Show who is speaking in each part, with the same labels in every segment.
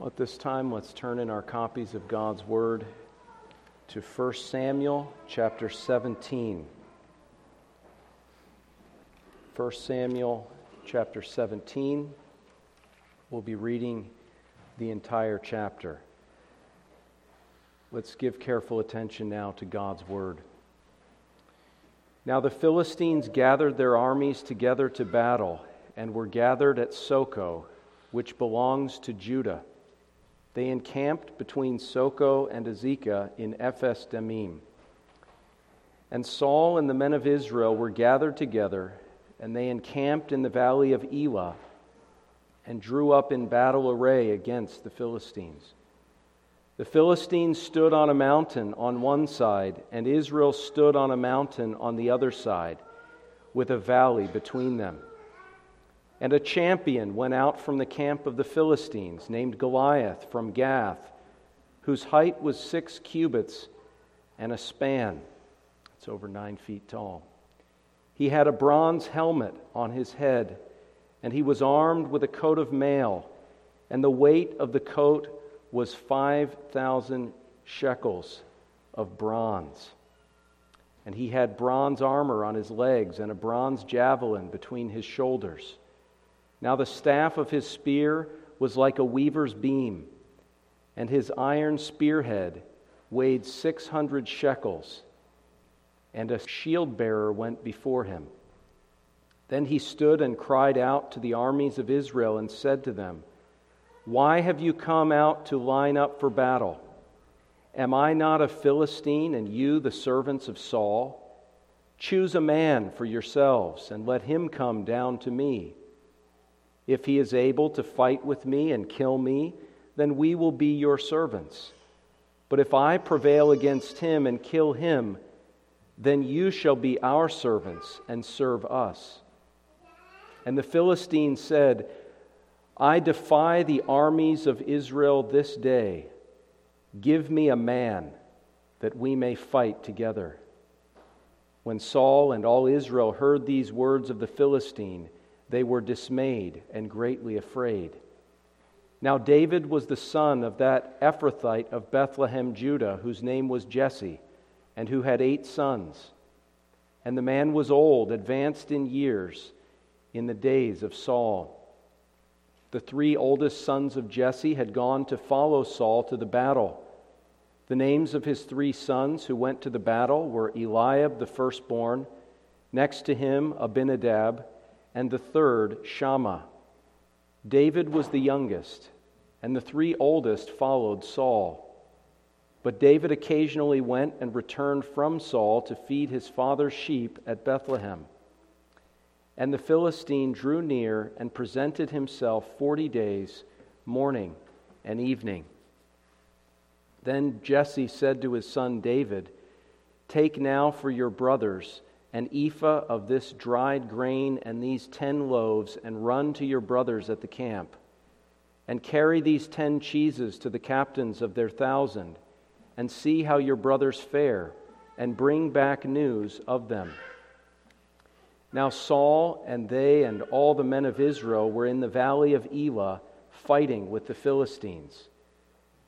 Speaker 1: Well, at this time, let's turn in our copies of God's Word to 1 Samuel chapter 17. 1 Samuel chapter 17. We'll be reading the entire chapter. Let's give careful attention now to God's Word. Now the Philistines gathered their armies together to battle and were gathered at Socoh, which belongs to Judah. They encamped between Socoh and Azekah in Ephes Dammim. And Saul and the men of Israel were gathered together, and they encamped in the valley of Elah, and drew up in battle array against the Philistines. The Philistines stood on a mountain on one side, and Israel stood on a mountain on the other side, with a valley between them. And a champion went out from the camp of the Philistines, named Goliath from Gath, whose height was six cubits and a span. It's over nine feet tall. He had a bronze helmet on his head, and he was armed with a coat of mail, and the weight of the coat was 5,000 shekels of bronze. And he had bronze armor on his legs and a bronze javelin between his shoulders. Now the staff of his spear was like a weaver's beam, and his iron spearhead weighed 600 shekels, and a shield bearer went before him. Then he stood and cried out to the armies of Israel and said to them, Why have you come out to line up for battle? Am I not a Philistine, and you the servants of Saul? Choose a man for yourselves, and let him come down to me. If he is able to fight with me and kill me, then we will be your servants. But if I prevail against him and kill him, then you shall be our servants and serve us. And the Philistine said, I defy the armies of Israel this day. Give me a man that we may fight together. When Saul and all Israel heard these words of the Philistine, they were dismayed and greatly afraid. Now, David was the son of that Ephrathite of Bethlehem, Judah, whose name was Jesse, and who had eight sons. And the man was old, advanced in years, in the days of Saul. The three oldest sons of Jesse had gone to follow Saul to the battle. The names of his three sons who went to the battle were Eliab the firstborn, next to him Abinadab and the third Shammah. David was the youngest, and the three oldest followed Saul. But David occasionally went and returned from Saul to feed his father's sheep at Bethlehem. And the Philistine drew near and presented himself forty days, morning and evening. Then Jesse said to his son David, Take now for your brothers an ephah of this dried grain and these ten loaves, and run to your brothers at the camp. And carry these ten cheeses to the captains of their thousand, and see how your brothers fare, and bring back news of them. Now Saul and they and all the men of Israel were in the valley of Elah fighting with the Philistines.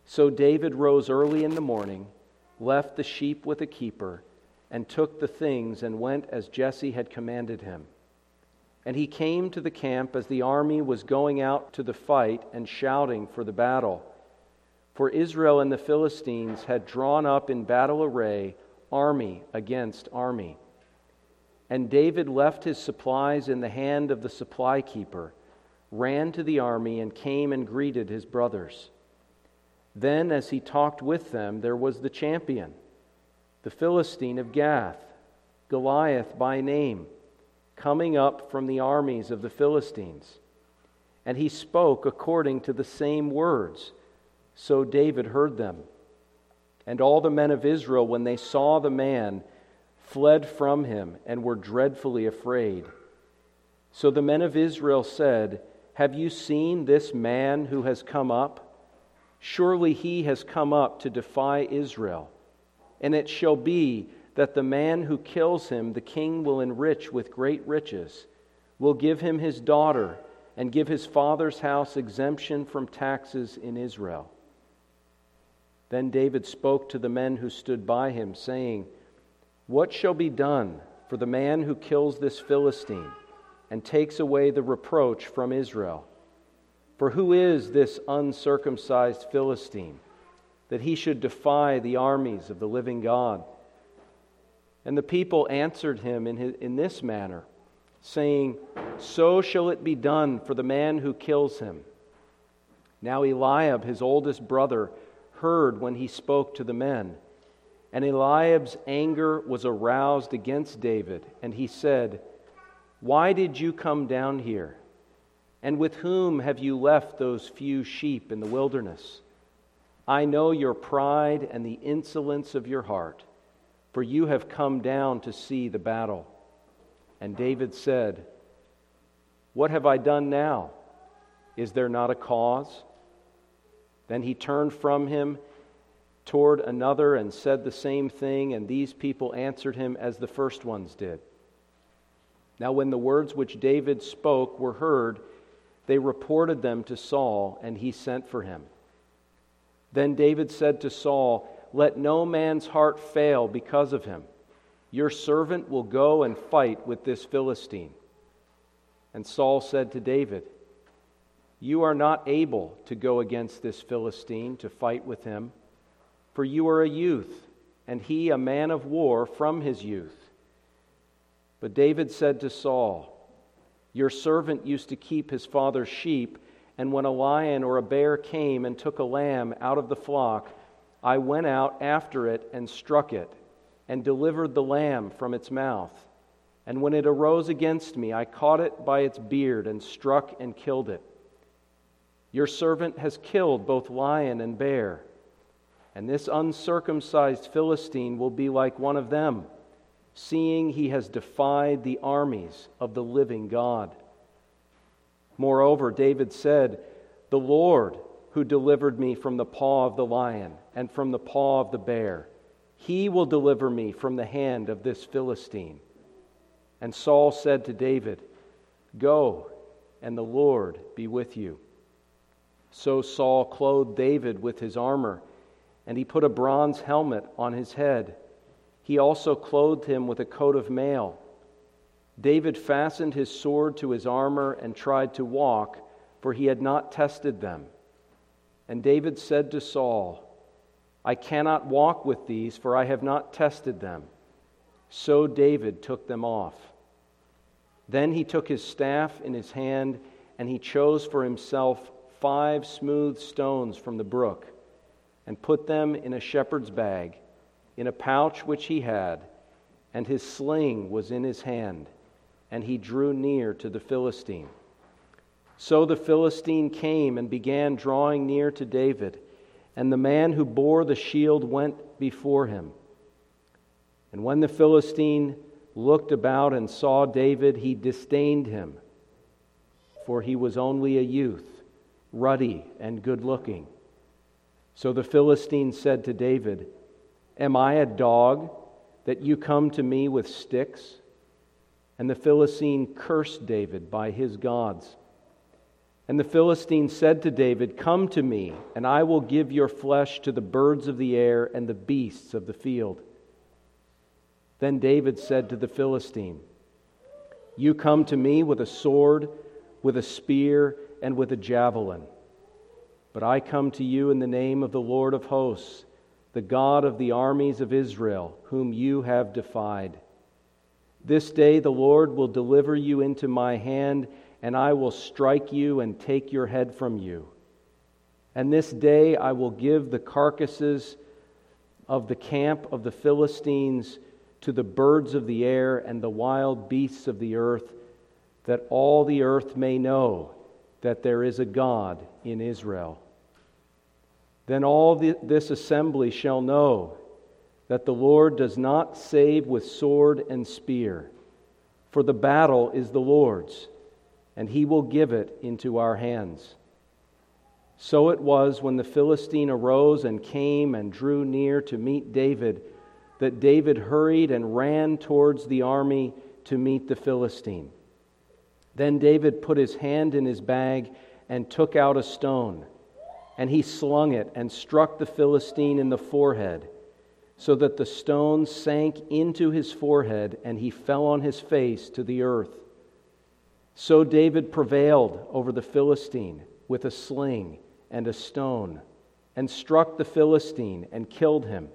Speaker 1: So David rose early in the morning, left the sheep with a keeper, and took the things and went as Jesse had commanded him. And he came to the camp as the army was going out to the fight and shouting for the battle. For Israel and the Philistines had drawn up in battle array, army against army. And David left his supplies in the hand of the supply keeper, ran to the army, and came and greeted his brothers. Then, as he talked with them, there was the champion the Philistine of Gath, Goliath by name, coming up from the armies of the Philistines. And he spoke according to the same words. So David heard them. And all the men of Israel, when they saw the man, fled from him and were dreadfully afraid. So the men of Israel said, Have you seen this man who has come up? Surely he has come up to defy Israel. And it shall be that the man who kills him, the king will enrich with great riches, will give him his daughter, and give his father's house exemption from taxes in Israel. Then David spoke to the men who stood by him, saying, What shall be done for the man who kills this Philistine and takes away the reproach from Israel? For who is this uncircumcised Philistine that he should defy the armies of the living God? And the people answered him in, his, in this manner saying, So shall it be done for the man who kills him. Now Eliab, his oldest brother, heard when he spoke to the men. And Eliab's anger was aroused against David, and he said, Why did you come down here? And with whom have you left those few sheep in the wilderness? I know your pride and the insolence of your heart, for you have come down to see the battle. And David said, What have I done now? Is there not a cause? Then he turned from him toward another and said the same thing, and these people answered him as the first ones did. Now, when the words which David spoke were heard, they reported them to Saul, and he sent for him. Then David said to Saul, Let no man's heart fail because of him. Your servant will go and fight with this Philistine. And Saul said to David, You are not able to go against this Philistine to fight with him, for you are a youth, and he a man of war from his youth. But David said to Saul, Your servant used to keep his father's sheep, and when a lion or a bear came and took a lamb out of the flock, I went out after it and struck it and delivered the lamb from its mouth. And when it arose against me, I caught it by its beard and struck and killed it. Your servant has killed both lion and bear, and this uncircumcised Philistine will be like one of them, seeing he has defied the armies of the living God. Moreover, David said, The Lord who delivered me from the paw of the lion and from the paw of the bear he will deliver me from the hand of this Philistine. And Saul said to David, Go, and the Lord be with you. So Saul clothed David with his armor, and he put a bronze helmet on his head. He also clothed him with a coat of mail. David fastened his sword to his armor and tried to walk, for he had not tested them. And David said to Saul, I cannot walk with these, for I have not tested them. So David took them off. Then he took his staff in his hand, and he chose for himself five smooth stones from the brook, and put them in a shepherd's bag, in a pouch which he had, and his sling was in his hand, and he drew near to the Philistine. So the Philistine came and began drawing near to David and the man who bore the shield went before him. And when the Philistine looked about and saw David, he disdained him, for he was only a youth, ruddy and good looking. So the Philistine said to David, Am I a dog that you come to me with sticks? And the Philistine cursed David by his gods. And the Philistine said to David, Come to me, and I will give your flesh to the birds of the air and the beasts of the field. Then David said to the Philistine, You come to me with a sword, with a spear, and with a javelin. But I come to you in the name of the Lord of hosts, the God of the armies of Israel, whom you have defied. This day the Lord will deliver you into my hand and I will strike you and take your head from you. And this day I will give the carcasses of the camp of the Philistines to the birds of the air and the wild beasts of the earth, that all the earth may know that there is a God in Israel. Then all the, this assembly shall know that the Lord does not save with sword and spear, for the battle is the Lord's and he will give it into our hands. So it was when the Philistine arose and came and drew near to meet David that David hurried and ran towards the army to meet the Philistine. Then David put his hand in his bag and took out a stone, and he slung it and struck the Philistine in the forehead, so that the stone sank into his forehead, and he fell on his face to the earth. So David prevailed over the Philistine with a sling and a stone, and struck the Philistine and killed him.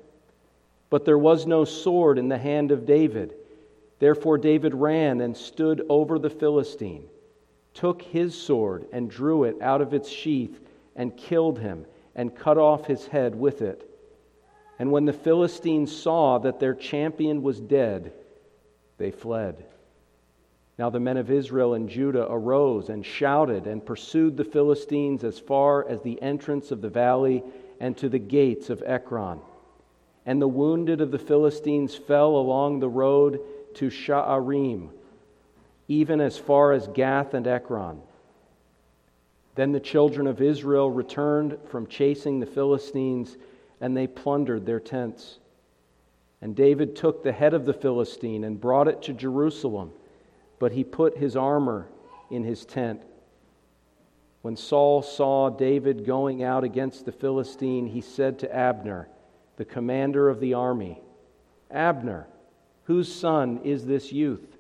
Speaker 1: But there was no sword in the hand of David. Therefore David ran and stood over the Philistine, took his sword and drew it out of its sheath, and killed him, and cut off his head with it. And when the Philistines saw that their champion was dead, they fled. Now the men of Israel and Judah arose and shouted and pursued the Philistines as far as the entrance of the valley and to the gates of Ekron. And the wounded of the Philistines fell along the road to Sha'arim, even as far as Gath and Ekron. Then the children of Israel returned from chasing the Philistines, and they plundered their tents. And David took the head of the Philistine and brought it to Jerusalem but he put his armor in his tent. When Saul saw David going out against the Philistine, he said to Abner, the commander of the army, Abner, whose son is this youth?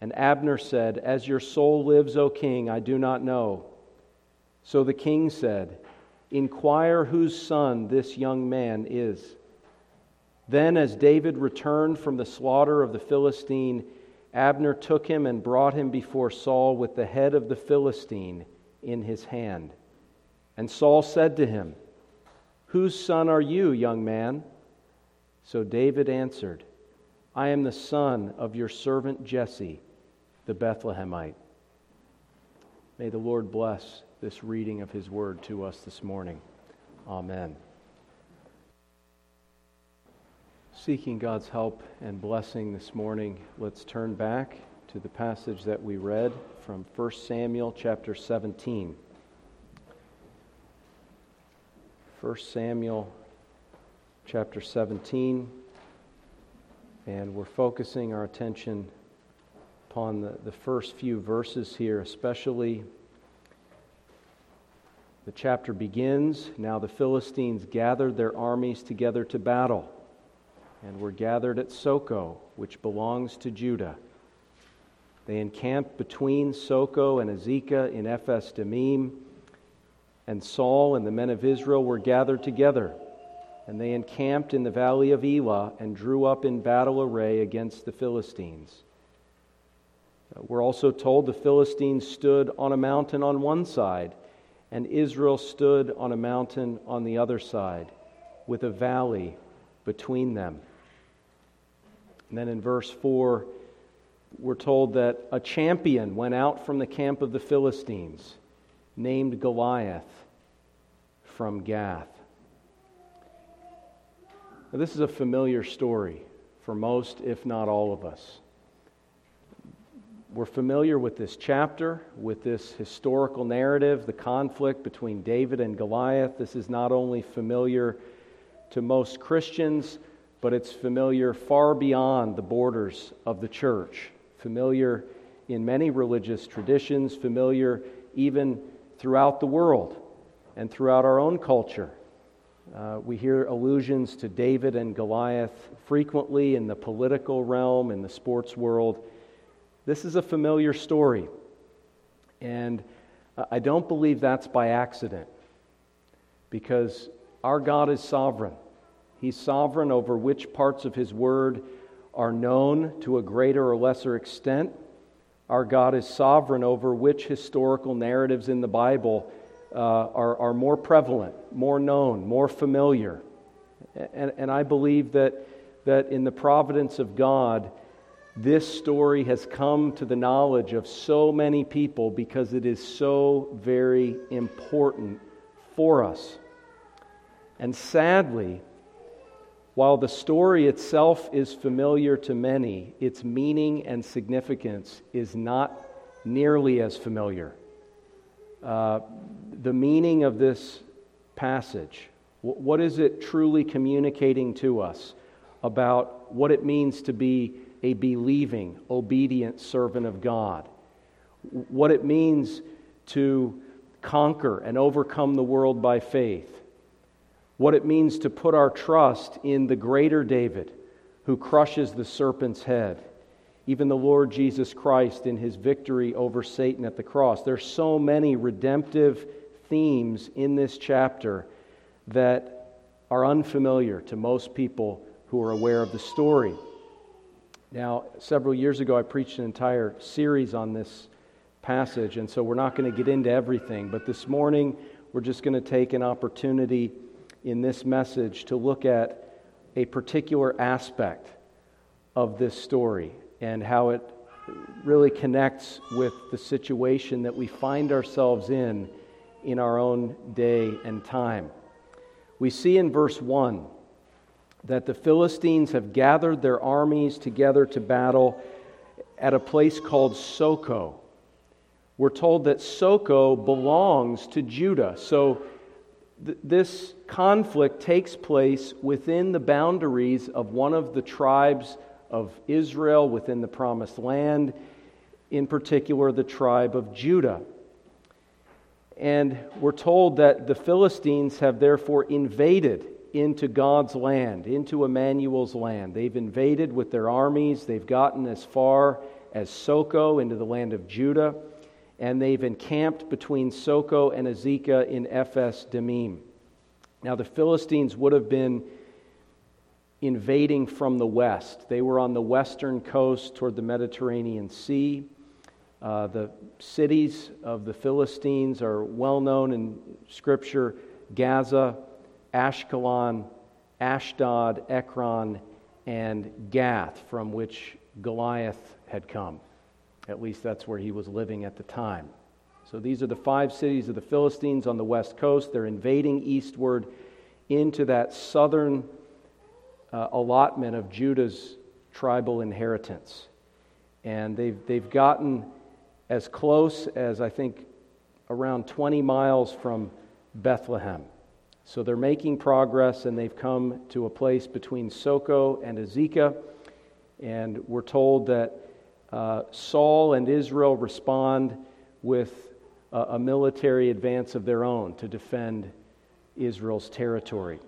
Speaker 1: And Abner said, As your soul lives, O king, I do not know. So the king said, Inquire whose son this young man is. Then, as David returned from the slaughter of the Philistine, Abner took him and brought him before Saul with the head of the Philistine in his hand. And Saul said to him, Whose son are you, young man? So David answered, I am the son of your servant Jesse, the Bethlehemite. May the Lord bless this reading of his word to us this morning. Amen. Seeking God's help and blessing this morning, let's turn back to the passage that we read from 1 Samuel chapter 17. 1 Samuel chapter 17, and we're focusing our attention upon the, the first few verses here, especially. The chapter begins Now the Philistines gathered their armies together to battle and were gathered at Socoh, which belongs to Judah. They encamped between Socoh and Azekah in Ephes Dammim, and Saul and the men of Israel were gathered together. And they encamped in the valley of Elah and drew up in battle array against the Philistines. We're also told the Philistines stood on a mountain on one side, and Israel stood on a mountain on the other side, with a valley between them. And then in verse 4, we're told that a champion went out from the camp of the Philistines named Goliath from Gath. Now, this is a familiar story for most, if not all of us. We're familiar with this chapter, with this historical narrative, the conflict between David and Goliath. This is not only familiar to most Christians, but it's familiar far beyond the borders of the church, familiar in many religious traditions, familiar even throughout the world and throughout our own culture. Uh, we hear allusions to David and Goliath frequently in the political realm, in the sports world. This is a familiar story. And I don't believe that's by accident because our God is sovereign. He's sovereign over which parts of His Word are known to a greater or lesser extent. Our God is sovereign over which historical narratives in the Bible uh, are, are more prevalent, more known, more familiar. And, and I believe that, that in the providence of God, this story has come to the knowledge of so many people because it is so very important for us. And sadly, while the story itself is familiar to many, its meaning and significance is not nearly as familiar. Uh, the meaning of this passage, what is it truly communicating to us about what it means to be a believing, obedient servant of God? what it means to conquer and overcome the world by faith, what it means to put our trust in the greater David who crushes the serpent's head, even the Lord Jesus Christ in his victory over Satan at the cross. There's so many redemptive themes in this chapter that are unfamiliar to most people who are aware of the story. Now, several years ago, I preached an entire series on this passage, and so we're not going to get into everything, but this morning we're just going to take an opportunity in this message to look at a particular aspect of this story and how it really connects with the situation that we find ourselves in in our own day and time. We see in verse 1 that the Philistines have gathered their armies together to battle at a place called Soco. We're told that Soco belongs to Judah. So th- this conflict takes place within the boundaries of one of the tribes of Israel within the promised land, in particular the tribe of Judah. And we're told that the Philistines have therefore invaded into God's land, into Emmanuel's land. They've invaded with their armies, they've gotten as far as Soco into the land of Judah, and they've encamped between Soco and Azekah in Ephes Dammim. Now, the Philistines would have been invading from the west. They were on the western coast toward the Mediterranean Sea. Uh, the cities of the Philistines are well known in Scripture Gaza, Ashkelon, Ashdod, Ekron, and Gath, from which Goliath had come. At least that's where he was living at the time. So these are the five cities of the Philistines on the west coast. They're invading eastward into that southern uh, allotment of Judah's tribal inheritance. And they've, they've gotten as close as I think around 20 miles from Bethlehem. So they're making progress and they've come to a place between Soco and Azekah. And we're told that uh, Saul and Israel respond with a, a military advance of their own to defend Israel's territory.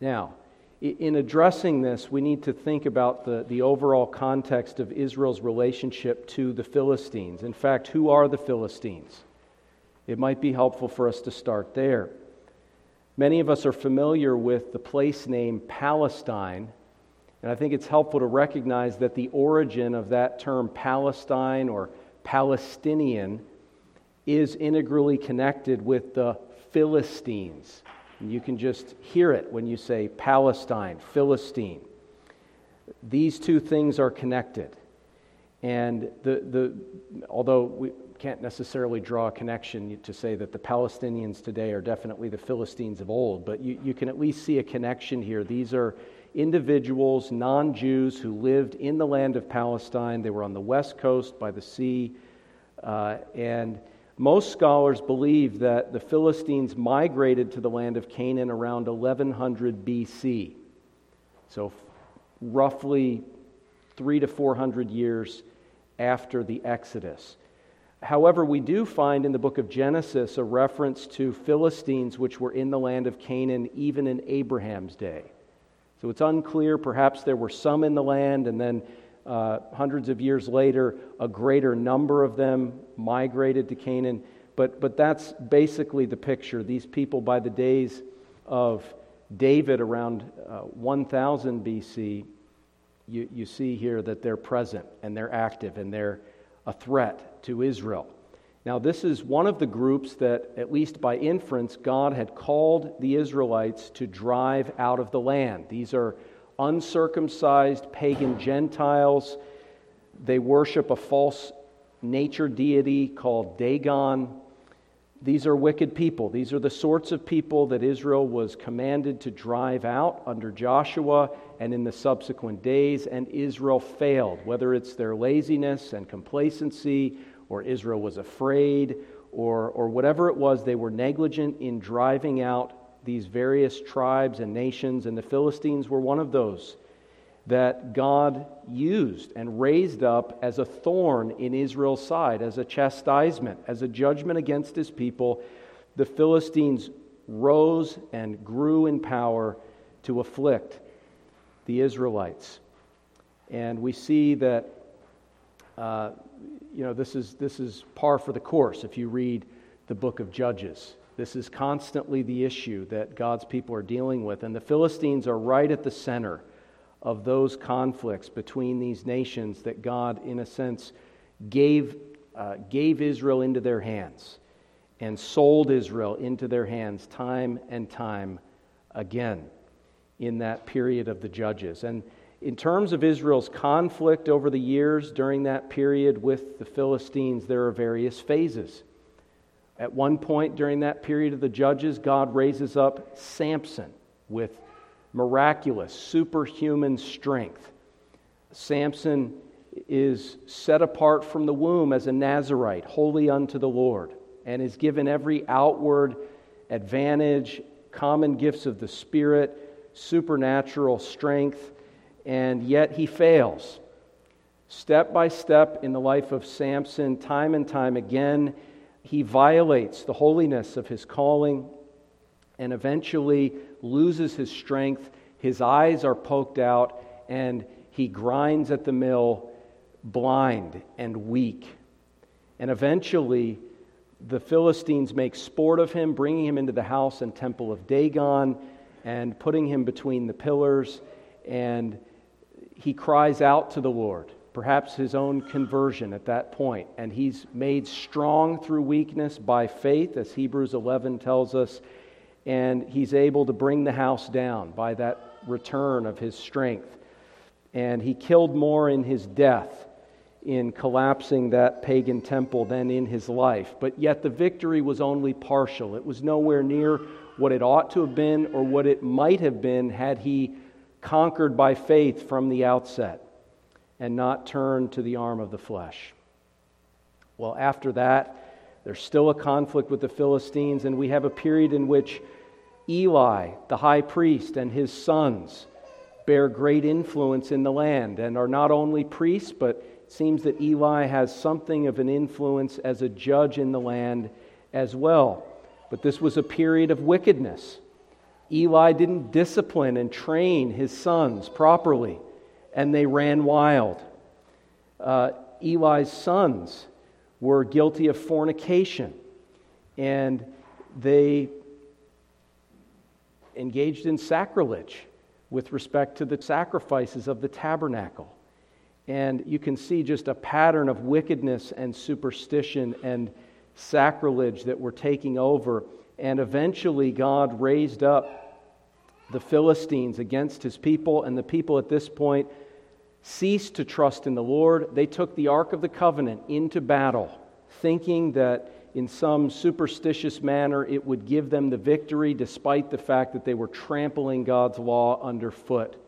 Speaker 1: Now, in addressing this, we need to think about the, the overall context of Israel's relationship to the Philistines. In fact, who are the Philistines? It might be helpful for us to start there. Many of us are familiar with the place name Palestine, and I think it's helpful to recognize that the origin of that term Palestine or Palestinian is integrally connected with the Philistines. And you can just hear it when you say Palestine, Philistine. These two things are connected. And the, the, although we can't necessarily draw a connection to say that the Palestinians today are definitely the Philistines of old, but you, you can at least see a connection here. These are individuals, non Jews, who lived in the land of Palestine. They were on the west coast by the sea. Uh, and most scholars believe that the Philistines migrated to the land of Canaan around 1100 BC. So, roughly three to 400 years after the Exodus. However, we do find in the book of Genesis a reference to Philistines which were in the land of Canaan even in Abraham's day. So it's unclear. Perhaps there were some in the land, and then uh, hundreds of years later, a greater number of them migrated to Canaan. But, but that's basically the picture. These people, by the days of David around uh, 1000 BC, you, you see here that they're present and they're active and they're a threat to Israel. Now, this is one of the groups that, at least by inference, God had called the Israelites to drive out of the land. These are uncircumcised pagan Gentiles. They worship a false nature deity called Dagon. These are wicked people. These are the sorts of people that Israel was commanded to drive out under Joshua and in the subsequent days, and Israel failed, whether it's their laziness and complacency, or Israel was afraid, or, or whatever it was, they were negligent in driving out these various tribes and nations, and the Philistines were one of those that God used and raised up as a thorn in Israel's side, as a chastisement, as a judgment against his people. The Philistines rose and grew in power to afflict the Israelites. And we see that, uh, you know, this is, this is par for the course if you read the book of Judges. This is constantly the issue that God's people are dealing with. And the Philistines are right at the center of those conflicts between these nations that God, in a sense, gave, uh, gave Israel into their hands and sold Israel into their hands time and time again in that period of the Judges. And in terms of Israel's conflict over the years during that period with the Philistines, there are various phases. At one point during that period of the Judges, God raises up Samson with miraculous, superhuman strength. Samson is set apart from the womb as a Nazarite, holy unto the Lord, and is given every outward advantage, common gifts of the Spirit, supernatural strength, and yet he fails. Step by step in the life of Samson, time and time again, he violates the holiness of his calling and eventually loses his strength. His eyes are poked out, and he grinds at the mill, blind and weak. And eventually, the Philistines make sport of him, bringing him into the house and temple of Dagon and putting him between the pillars. And he cries out to the Lord, perhaps his own conversion at that point. And he's made strong through weakness by faith, as Hebrews 11 tells us and he's able to bring the house down by that return of his strength. And he killed more in his death in collapsing that pagan temple than in his life. But yet the victory was only partial. It was nowhere near what it ought to have been or what it might have been had he conquered by faith from the outset and not turned to the arm of the flesh. Well, after that, there's still a conflict with the Philistines, and we have a period in which Eli, the high priest, and his sons bear great influence in the land and are not only priests, but it seems that Eli has something of an influence as a judge in the land as well. But this was a period of wickedness. Eli didn't discipline and train his sons properly, and they ran wild. Uh, Eli's sons were guilty of fornication, and they engaged in sacrilege with respect to the sacrifices of the tabernacle. And you can see just a pattern of wickedness and superstition and sacrilege that were taking over. And eventually, God raised up the Philistines against his people, and the people at this point ceased to trust in the Lord. They took the Ark of the Covenant into battle, thinking that in some superstitious manner, it would give them the victory despite the fact that they were trampling God's law underfoot.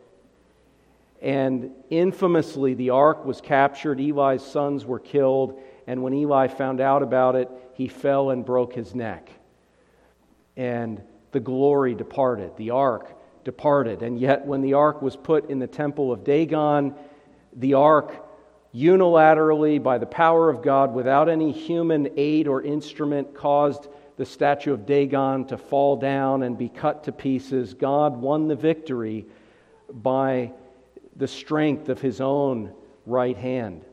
Speaker 1: And infamously, the ark was captured, Eli's sons were killed, and when Eli found out about it, he fell and broke his neck. And the glory departed, the ark departed. And yet, when the ark was put in the temple of Dagon, the ark unilaterally, by the power of God, without any human aid or instrument, caused the statue of Dagon to fall down and be cut to pieces. God won the victory by the strength of his own right hand.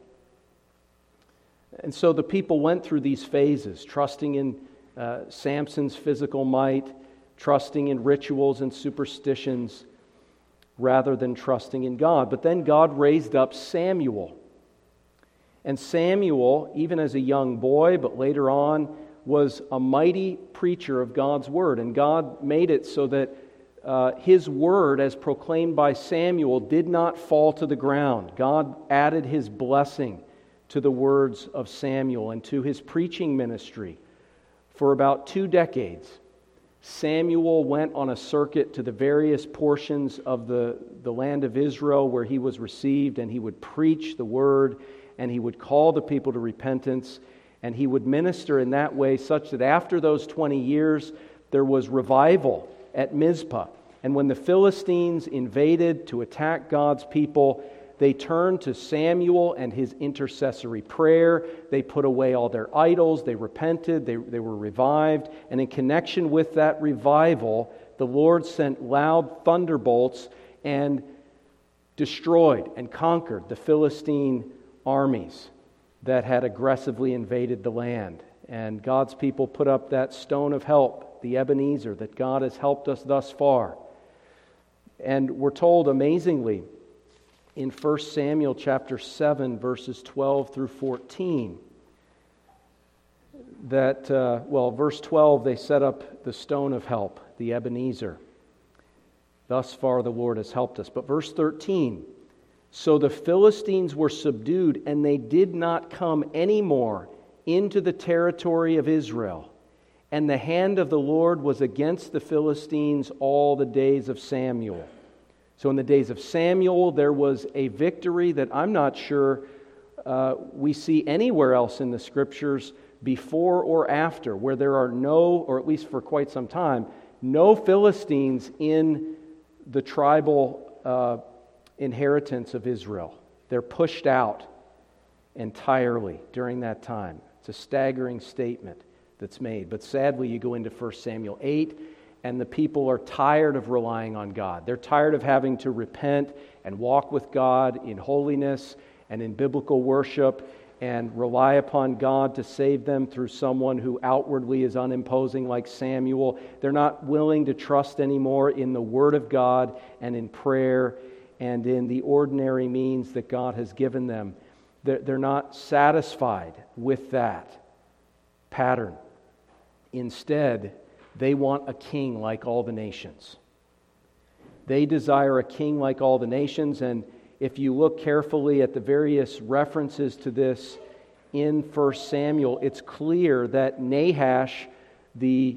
Speaker 1: And so the people went through these phases, trusting in uh, Samson's physical might, trusting in rituals and superstitions rather than trusting in God. But then God raised up Samuel and Samuel, even as a young boy, but later on, was a mighty preacher of God's word. And God made it so that uh, his word, as proclaimed by Samuel, did not fall to the ground. God added his blessing to the words of Samuel and to his preaching ministry. For about two decades, Samuel went on a circuit to the various portions of the, the land of Israel where he was received, and he would preach the word and he would call the people to repentance, and he would minister in that way such that after those 20 years, there was revival at Mizpah. And when the Philistines invaded to attack God's people, they turned to Samuel and his intercessory prayer. They put away all their idols. They repented. They, they were revived. And in connection with that revival, the Lord sent loud thunderbolts and destroyed and conquered the Philistine armies that had aggressively invaded the land. And God's people put up that stone of help, the Ebenezer, that God has helped us thus far. And we're told amazingly in 1 Samuel chapter 7, verses 12 through 14, that, uh, well, verse 12, they set up the stone of help, the Ebenezer. Thus far, the Lord has helped us. But verse 13, so the Philistines were subdued, and they did not come any more into the territory of Israel. And the hand of the Lord was against the Philistines all the days of Samuel. So, in the days of Samuel, there was a victory that I'm not sure uh, we see anywhere else in the scriptures before or after, where there are no, or at least for quite some time, no Philistines in the tribal uh, inheritance of Israel. They're pushed out entirely during that time. It's a staggering statement that's made. But sadly, you go into 1 Samuel 8 and the people are tired of relying on God. They're tired of having to repent and walk with God in holiness and in biblical worship and rely upon God to save them through someone who outwardly is unimposing, like Samuel. They're not willing to trust anymore in the Word of God and in prayer and in the ordinary means that God has given them. They're not satisfied with that pattern. Instead, they want a king like all the nations. They desire a king like all the nations, and if you look carefully at the various references to this in 1 Samuel, it's clear that Nahash, the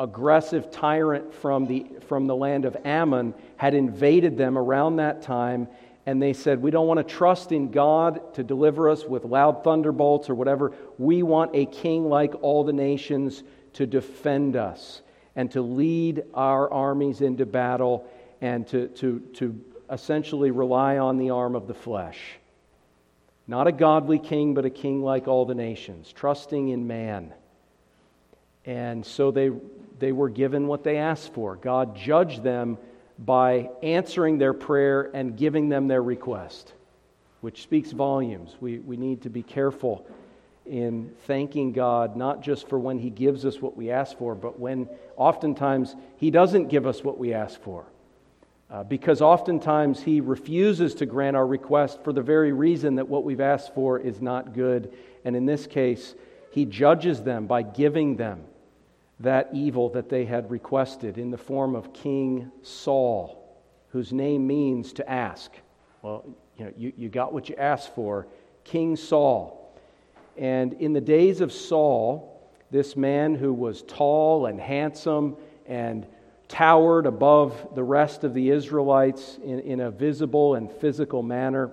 Speaker 1: aggressive tyrant from the, from the land of Ammon, had invaded them around that time, and they said, We don't want to trust in God to deliver us with loud thunderbolts or whatever. We want a king like all the nations to defend us and to lead our armies into battle and to, to, to essentially rely on the arm of the flesh. Not a godly king, but a king like all the nations, trusting in man. And so they, they were given what they asked for. God judged them by answering their prayer and giving them their request, which speaks volumes. We, we need to be careful in thanking God, not just for when He gives us what we ask for, but when oftentimes He doesn't give us what we ask for. Uh, because oftentimes He refuses to grant our request for the very reason that what we've asked for is not good. And in this case, He judges them by giving them that evil that they had requested in the form of King Saul, whose name means to ask. Well, you know, you, you got what you asked for. King Saul. And in the days of Saul, this man who was tall and handsome and towered above the rest of the Israelites in, in a visible and physical manner,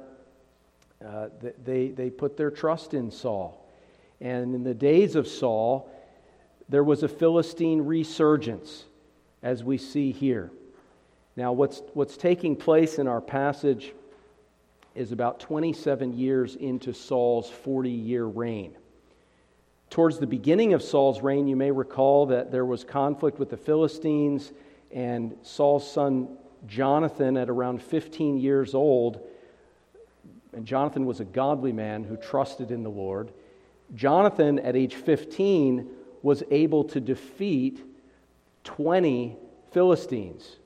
Speaker 1: uh, they, they put their trust in Saul. And in the days of Saul, there was a Philistine resurgence, as we see here. Now, what's, what's taking place in our passage is about 27 years into Saul's 40 year reign. Towards the beginning of Saul's reign, you may recall that there was conflict with the Philistines, and Saul's son Jonathan, at around 15 years old, and Jonathan was a godly man who trusted in the Lord. Jonathan, at age 15, was able to defeat 20 Philistines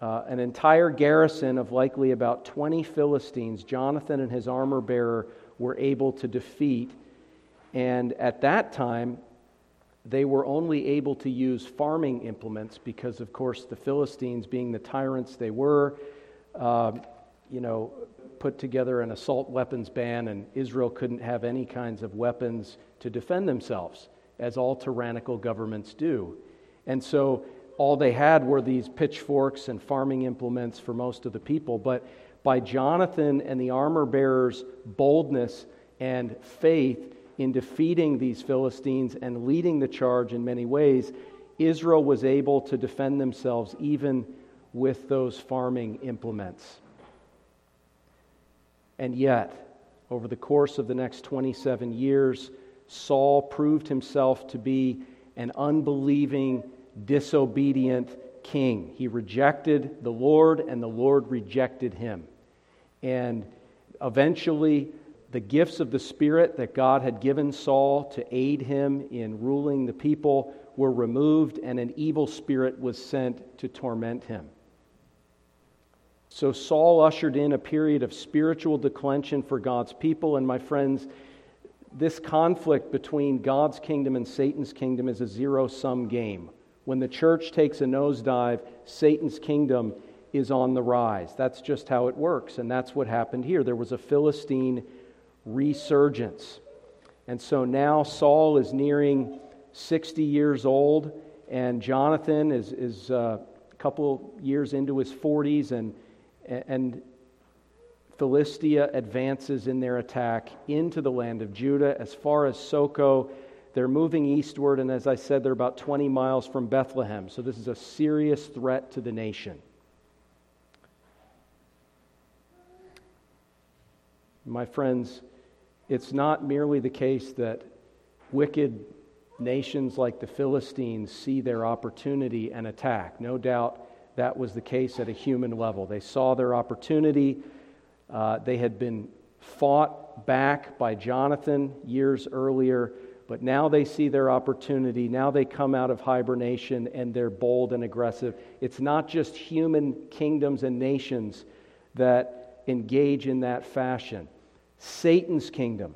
Speaker 1: uh, an entire garrison of likely about 20 Philistines, Jonathan and his armor bearer were able to defeat. And at that time, they were only able to use farming implements because, of course, the Philistines, being the tyrants they were, uh, you know, put together an assault weapons ban, and Israel couldn't have any kinds of weapons to defend themselves, as all tyrannical governments do. And so all they had were these pitchforks and farming implements for most of the people. But by Jonathan and the armor bearers' boldness and faith in defeating these Philistines and leading the charge in many ways, Israel was able to defend themselves even with those farming implements. And yet, over the course of the next 27 years, Saul proved himself to be an unbelieving, disobedient king. He rejected the Lord, and the Lord rejected him. And eventually, the gifts of the Spirit that God had given Saul to aid him in ruling the people were removed, and an evil spirit was sent to torment him. So Saul ushered in a period of spiritual declension for God's people. And my friends, this conflict between God's kingdom and Satan's kingdom is a zero sum game. When the church takes a nosedive, Satan's kingdom is on the rise. That's just how it works. And that's what happened here. There was a Philistine resurgence. And so now Saul is nearing 60 years old, and Jonathan is, is uh, a couple years into his 40s, and, and Philistia advances in their attack into the land of Judah as far as Socoh. They're moving eastward, and as I said, they're about 20 miles from Bethlehem. So this is a serious threat to the nation. My friends, it's not merely the case that wicked nations like the Philistines see their opportunity and attack. No doubt that was the case at a human level. They saw their opportunity. Uh, they had been fought back by Jonathan years earlier, but now they see their opportunity. Now they come out of hibernation and they're bold and aggressive. It's not just human kingdoms and nations that engage in that fashion. Satan's kingdom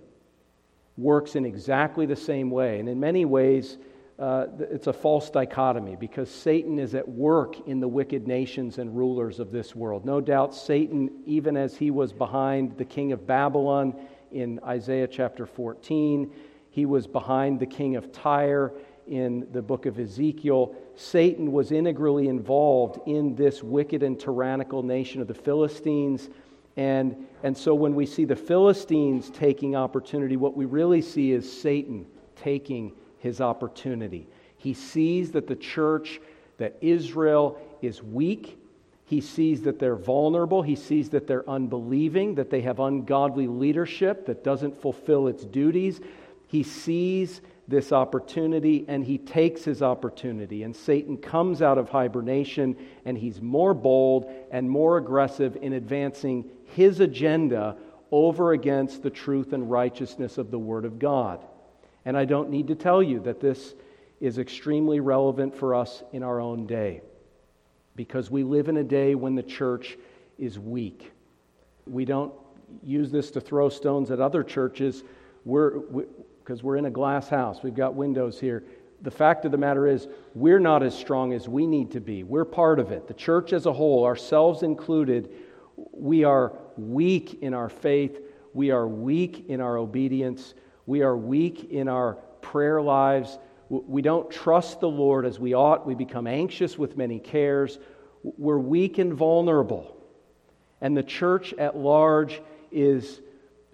Speaker 1: works in exactly the same way. And in many ways, uh, it's a false dichotomy because Satan is at work in the wicked nations and rulers of this world. No doubt, Satan, even as he was behind the king of Babylon in Isaiah chapter 14, he was behind the king of Tyre in the book of Ezekiel. Satan was integrally involved in this wicked and tyrannical nation of the Philistines and, and so when we see the Philistines taking opportunity, what we really see is Satan taking his opportunity. He sees that the church, that Israel is weak. He sees that they're vulnerable. He sees that they're unbelieving, that they have ungodly leadership that doesn't fulfill its duties. He sees this opportunity and he takes his opportunity. And Satan comes out of hibernation and he's more bold and more aggressive in advancing his agenda over against the truth and righteousness of the Word of God. And I don't need to tell you that this is extremely relevant for us in our own day because we live in a day when the church is weak. We don't use this to throw stones at other churches. We're, because we, we're in a glass house. We've got windows here. The fact of the matter is, we're not as strong as we need to be. We're part of it. The church as a whole, ourselves included, we are weak in our faith. We are weak in our obedience. We are weak in our prayer lives. We don't trust the Lord as we ought. We become anxious with many cares. We're weak and vulnerable. And the church at large is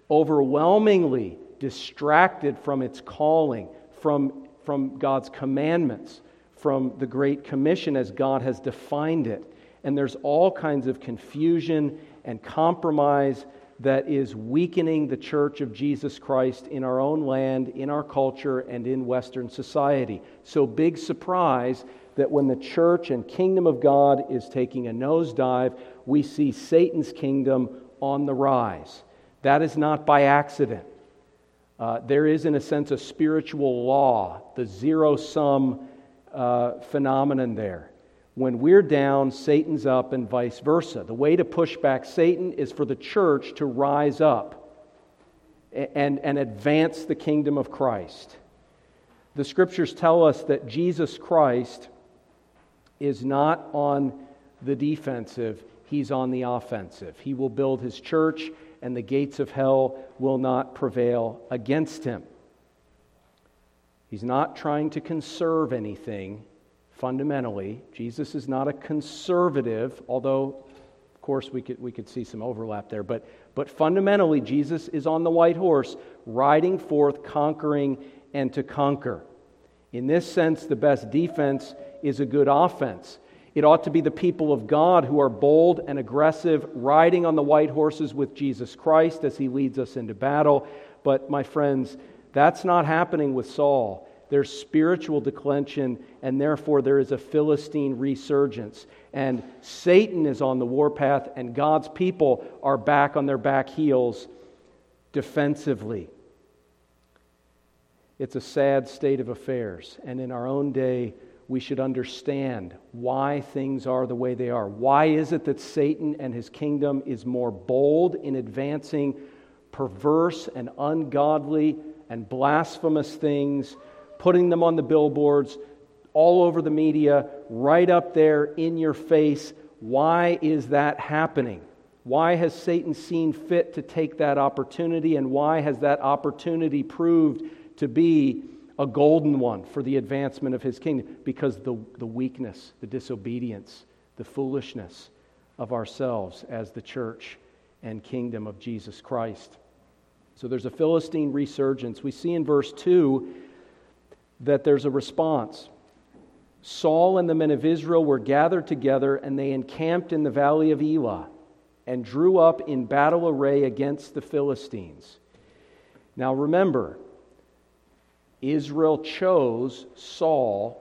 Speaker 1: overwhelmingly distracted from its calling, from, from God's commandments, from the Great Commission as God has defined it and there's all kinds of confusion and compromise that is weakening the church of Jesus Christ in our own land, in our culture, and in Western society. So, big surprise that when the church and kingdom of God is taking a nosedive, we see Satan's kingdom on the rise. That is not by accident. Uh, there is, in a sense, a spiritual law, the zero sum uh, phenomenon there. When we're down, Satan's up, and vice versa. The way to push back Satan is for the church to rise up and, and advance the kingdom of Christ. The scriptures tell us that Jesus Christ is not on the defensive, he's on the offensive. He will build his church, and the gates of hell will not prevail against him. He's not trying to conserve anything, fundamentally. Jesus is not a conservative, although, of course, we could, we could see some overlap there. But, but fundamentally, Jesus is on the white horse, riding forth, conquering, and to conquer. In this sense, the best defense is a good offense. It ought to be the people of God who are bold and aggressive, riding on the white horses with Jesus Christ as he leads us into battle. But, my friends, that's not happening with Saul. There's spiritual declension, and therefore there is a Philistine resurgence. And Satan is on the warpath, and God's people are back on their back heels defensively. It's a sad state of affairs. And in our own day, we should understand why things are the way they are. Why is it that Satan and his kingdom is more bold in advancing perverse and ungodly and blasphemous things, putting them on the billboards, all over the media, right up there in your face? Why is that happening? Why has Satan seen fit to take that opportunity, and why has that opportunity proved to be a golden one for the advancement of his kingdom because the, the weakness, the disobedience, the foolishness of ourselves as the church and kingdom of Jesus Christ. So there's a Philistine resurgence. We see in verse 2 that there's a response. Saul and the men of Israel were gathered together, and they encamped in the valley of Elah and drew up in battle array against the Philistines. Now remember, Israel chose Saul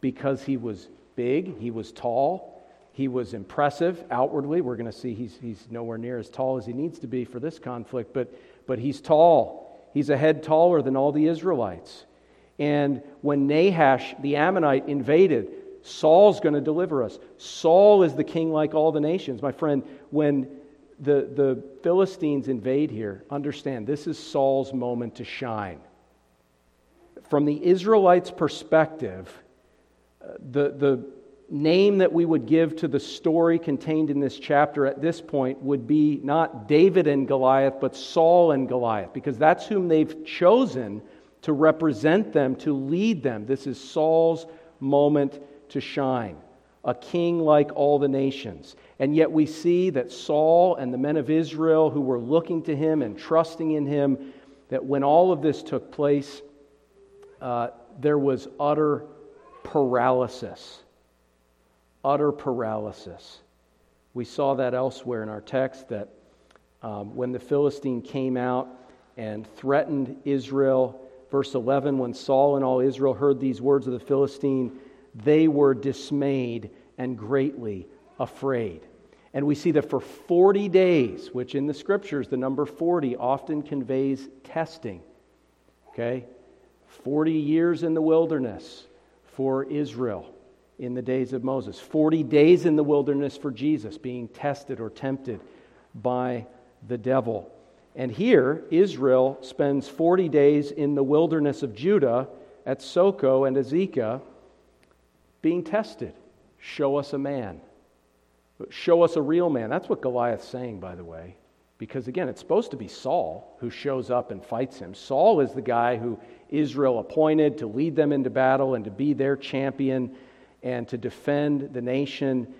Speaker 1: because he was big, he was tall, he was impressive outwardly. We're going to see he's, he's nowhere near as tall as he needs to be for this conflict, but, but he's tall. He's a head taller than all the Israelites. And when Nahash, the Ammonite, invaded, Saul's going to deliver us. Saul is the king like all the nations. My friend, when the, the Philistines invade here, understand this is Saul's moment to shine from the Israelites' perspective, uh, the, the name that we would give to the story contained in this chapter at this point would be not David and Goliath, but Saul and Goliath, because that's whom they've chosen to represent them, to lead them. This is Saul's moment to shine, a king like all the nations. And yet we see that Saul and the men of Israel who were looking to him and trusting in him, that when all of this took place, uh, there was utter paralysis. Utter paralysis. We saw that elsewhere in our text that um, when the Philistine came out and threatened Israel, verse 11, when Saul and all Israel heard these words of the Philistine, they were dismayed and greatly afraid. And we see that for 40 days, which in the scriptures, the number 40 often conveys testing. Okay? 40 years in the wilderness for Israel in the days of Moses, 40 days in the wilderness for Jesus being tested or tempted by the devil. And here, Israel spends 40 days in the wilderness of Judah at Socoh and Azekah being tested. Show us a man. Show us a real man. That's what Goliath's saying, by the way. Because again, it's supposed to be Saul who shows up and fights him. Saul is the guy who Israel appointed to lead them into battle and to be their champion and to defend the nation.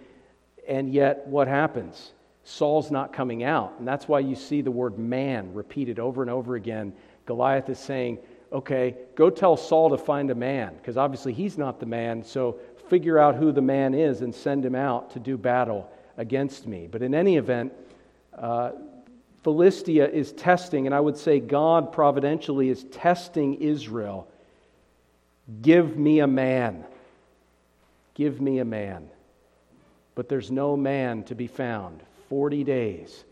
Speaker 1: And yet, what happens? Saul's not coming out. And that's why you see the word man repeated over and over again. Goliath is saying, okay, go tell Saul to find a man, because obviously he's not the man. So figure out who the man is and send him out to do battle against me. But in any event, uh, Philistia is testing, and I would say God providentially is testing Israel. Give me a man. Give me a man. But there's no man to be found. 40 days,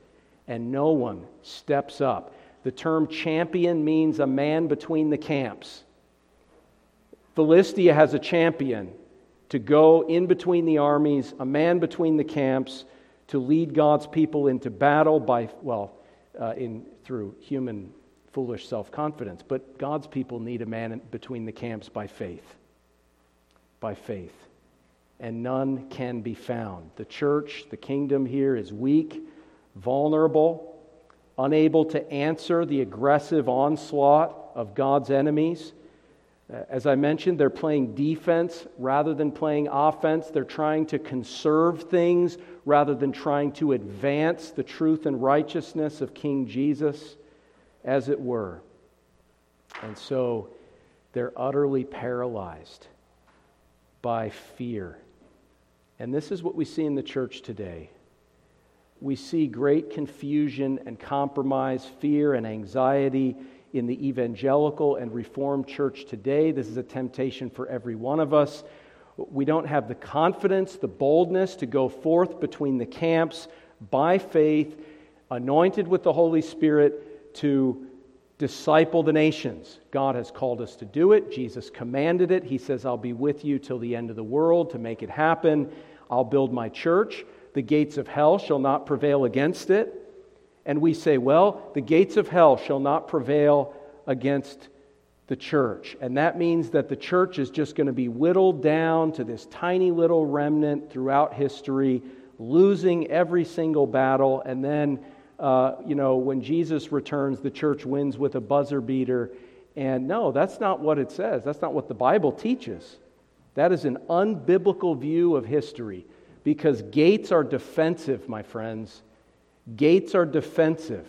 Speaker 1: and no one steps up. The term champion means a man between the camps. Philistia has a champion to go in between the armies, a man between the camps, to lead God's people into battle by, well, uh, in, through human foolish self confidence. But God's people need a man between the camps by faith. By faith. And none can be found. The church, the kingdom here is weak, vulnerable, unable to answer the aggressive onslaught of God's enemies. Uh, as I mentioned, they're playing defense rather than playing offense. They're trying to conserve things rather than trying to advance the truth and righteousness of King Jesus, as it were. And so they're utterly paralyzed by fear. And this is what we see in the church today. We see great confusion and compromise, fear and anxiety in the evangelical and reformed church today. This is a temptation for every one of us. We don't have the confidence, the boldness to go forth between the camps by faith, anointed with the Holy Spirit to disciple the nations. God has called us to do it. Jesus commanded it. He says, I'll be with you till the end of the world to make it happen. I'll build my church. The gates of hell shall not prevail against it. And we say, well, the gates of hell shall not prevail against the church. And that means that the church is just going to be whittled down to this tiny little remnant throughout history, losing every single battle. And then, uh, you know, when Jesus returns, the church wins with a buzzer beater. And no, that's not what it says. That's not what the Bible teaches. That is an unbiblical view of history because gates are defensive, my friends. Gates are defensive.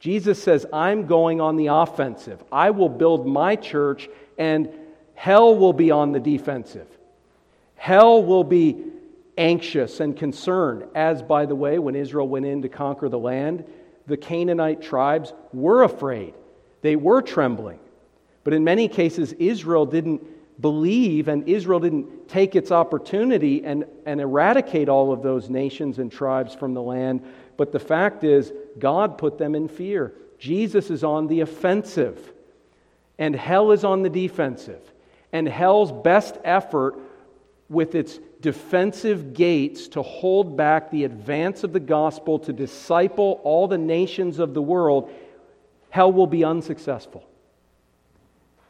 Speaker 1: Jesus says, I'm going on the offensive. I will build my church, and hell will be on the defensive. Hell will be anxious and concerned, as, by the way, when Israel went in to conquer the land, the Canaanite tribes were afraid. They were trembling. But in many cases, Israel didn't believe and Israel didn't take its opportunity and, and eradicate all of those nations and tribes from the land. But the fact is, God put them in fear. Jesus is on the offensive, and hell is on the defensive. And hell's best effort with its defensive gates to hold back the advance of the gospel, to disciple all the nations of the world, hell will be unsuccessful.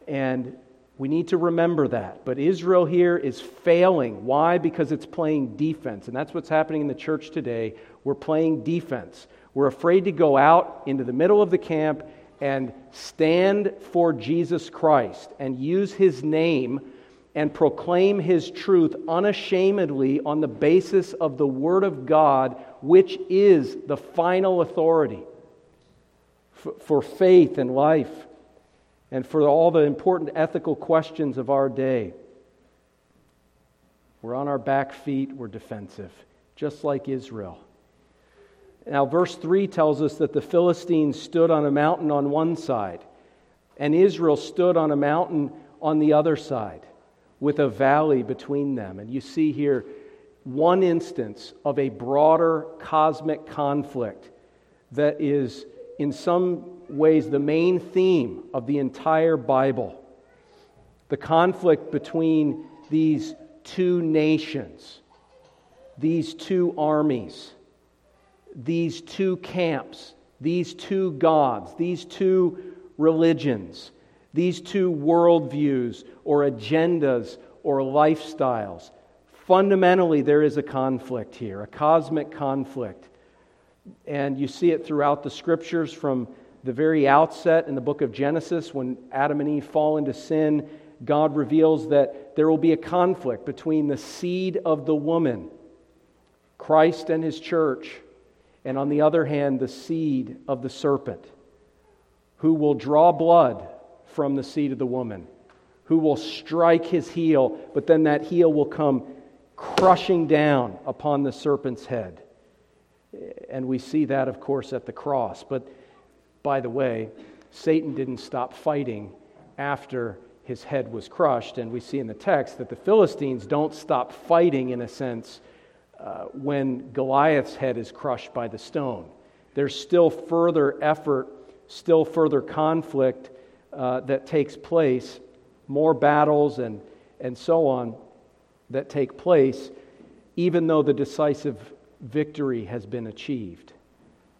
Speaker 1: And we need to remember that. But Israel here is failing. Why? Because it's playing defense. And that's what's happening in the church today. We're playing defense. We're afraid to go out into the middle of the camp and stand for Jesus Christ and use his name and proclaim his truth unashamedly on the basis of the Word of God, which is the final authority for faith and life and for all the important ethical questions of our day. We're on our back feet, we're defensive, just like Israel. Now, verse 3 tells us that the Philistines stood on a mountain on one side, and Israel stood on a mountain on the other side, with a valley between them. And you see here one instance of a broader cosmic conflict that is, in some ways the main theme of the entire Bible the conflict between these two nations, these two armies, these two camps, these two gods, these two religions, these two worldviews or agendas or lifestyles. Fundamentally, there is a conflict here, a cosmic conflict. And you see it throughout the scriptures from the very outset in the book of Genesis, when Adam and Eve fall into sin, God reveals that there will be a conflict between the seed of the woman, Christ and his church, and on the other hand, the seed of the serpent, who will draw blood from the seed of the woman, who will strike his heel, but then that heel will come crushing down upon the serpent's head. And we see that, of course, at the cross. But by the way, Satan didn't stop fighting after his head was crushed. And we see in the text that the Philistines don't stop fighting, in a sense, uh, when Goliath's head is crushed by the stone. There's still further effort, still further conflict uh, that takes place, more battles and, and so on that take place, even though the decisive victory has been achieved.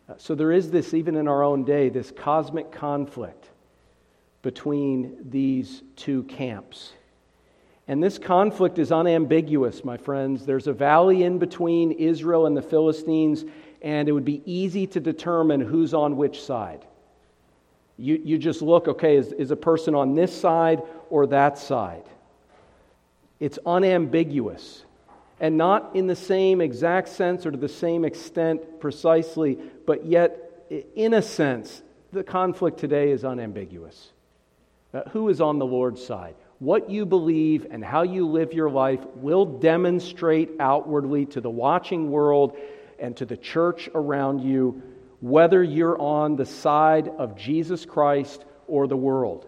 Speaker 1: Uh, so there is this, even in our own day, this cosmic conflict between these two camps. And this conflict is unambiguous, my friends. There's a valley in between Israel and the Philistines, and it would be easy to determine who's on which side. You, you just look, okay, is, is a person on this side or that side? It's unambiguous and not in the same exact sense or to the same extent precisely, but yet, in a sense, the conflict today is unambiguous. Uh, who is on the Lord's side? what you believe and how you live your life will demonstrate outwardly to the watching world and to the church around you whether you're on the side of Jesus Christ or the world,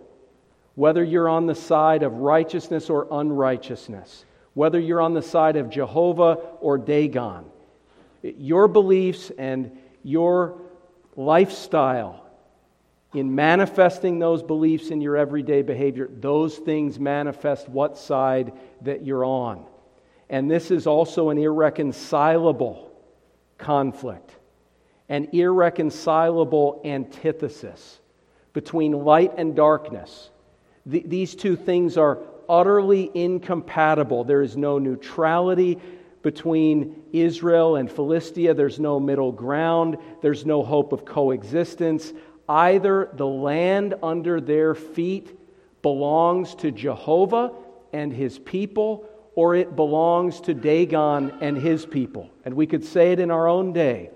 Speaker 1: whether you're on the side of righteousness or unrighteousness, whether you're on the side of Jehovah or Dagon. Your beliefs and your lifestyle in manifesting those beliefs in your everyday behavior, those things manifest what side that you're on. And this is also an irreconcilable conflict, an irreconcilable antithesis between light and darkness. Th- these two things are utterly incompatible. There is no neutrality between Israel and Philistia, there's no middle ground, there's no hope of coexistence. Either the land under their feet belongs to Jehovah and his people, or it belongs to Dagon and his people. And we could say it in our own day.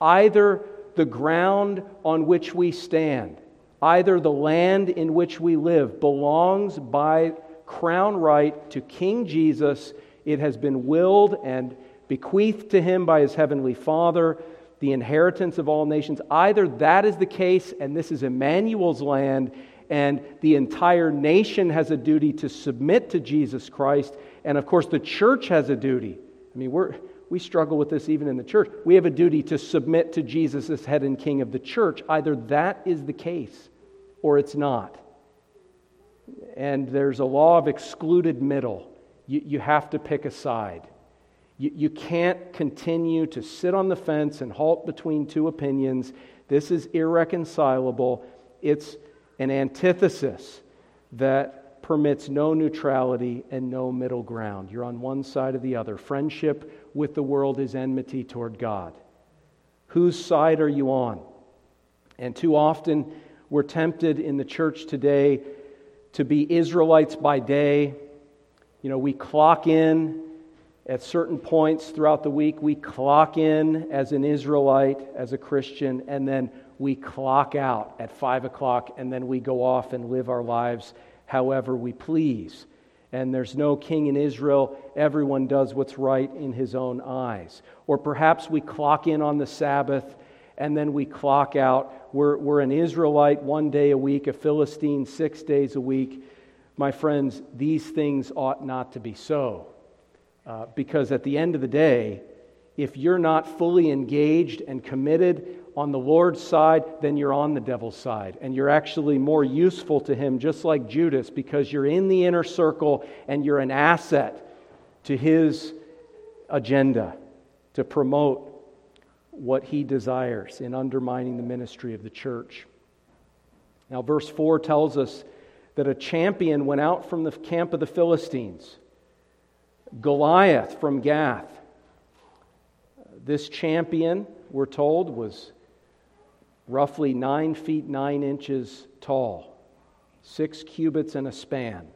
Speaker 1: Either the ground on which we stand, either the land in which we live, belongs by crown right to King Jesus. It has been willed and bequeathed to him by his heavenly Father the inheritance of all nations. Either that is the case, and this is Emmanuel's land, and the entire nation has a duty to submit to Jesus Christ. And of course, the church has a duty. I mean, we're, we struggle with this even in the church. We have a duty to submit to Jesus as head and king of the church. Either that is the case or it's not. And there's a law of excluded middle. You, you have to pick a side. You, you can't continue to sit on the fence and halt between two opinions. This is irreconcilable. It's an antithesis that permits no neutrality and no middle ground. You're on one side or the other. Friendship with the world is enmity toward God. Whose side are you on? And too often, we're tempted in the church today to be Israelites by day. You know, we clock in at certain points throughout the week, we clock in as an Israelite, as a Christian, and then we clock out at 5 o'clock, and then we go off and live our lives however we please. And there's no king in Israel. Everyone does what's right in his own eyes. Or perhaps we clock in on the Sabbath and then we clock out. We're, we're an Israelite one day a week, a Philistine six days a week. My friends, these things ought not to be so. Uh, because at the end of the day, if you're not fully engaged and committed on the Lord's side, then you're on the devil's side. And you're actually more useful to him, just like Judas, because you're in the inner circle and you're an asset to his agenda to promote what he desires in undermining the ministry of the church. Now, verse 4 tells us that a champion went out from the camp of the Philistines Goliath from Gath. This champion, we're told, was roughly nine feet nine inches tall, six cubits and a span.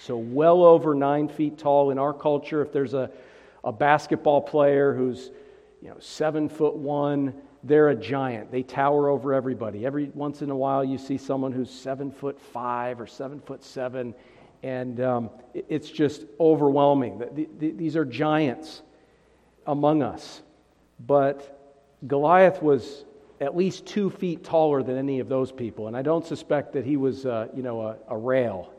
Speaker 1: So, well over nine feet tall in our culture. If there's a, a basketball player who's you know, seven foot one, they're a giant. They tower over everybody. Every once in a while, you see someone who's seven foot five or seven foot seven and um, it's just overwhelming. These are giants among us. But Goliath was at least two feet taller than any of those people, and I don't suspect that he was, uh, you know, a, a rail.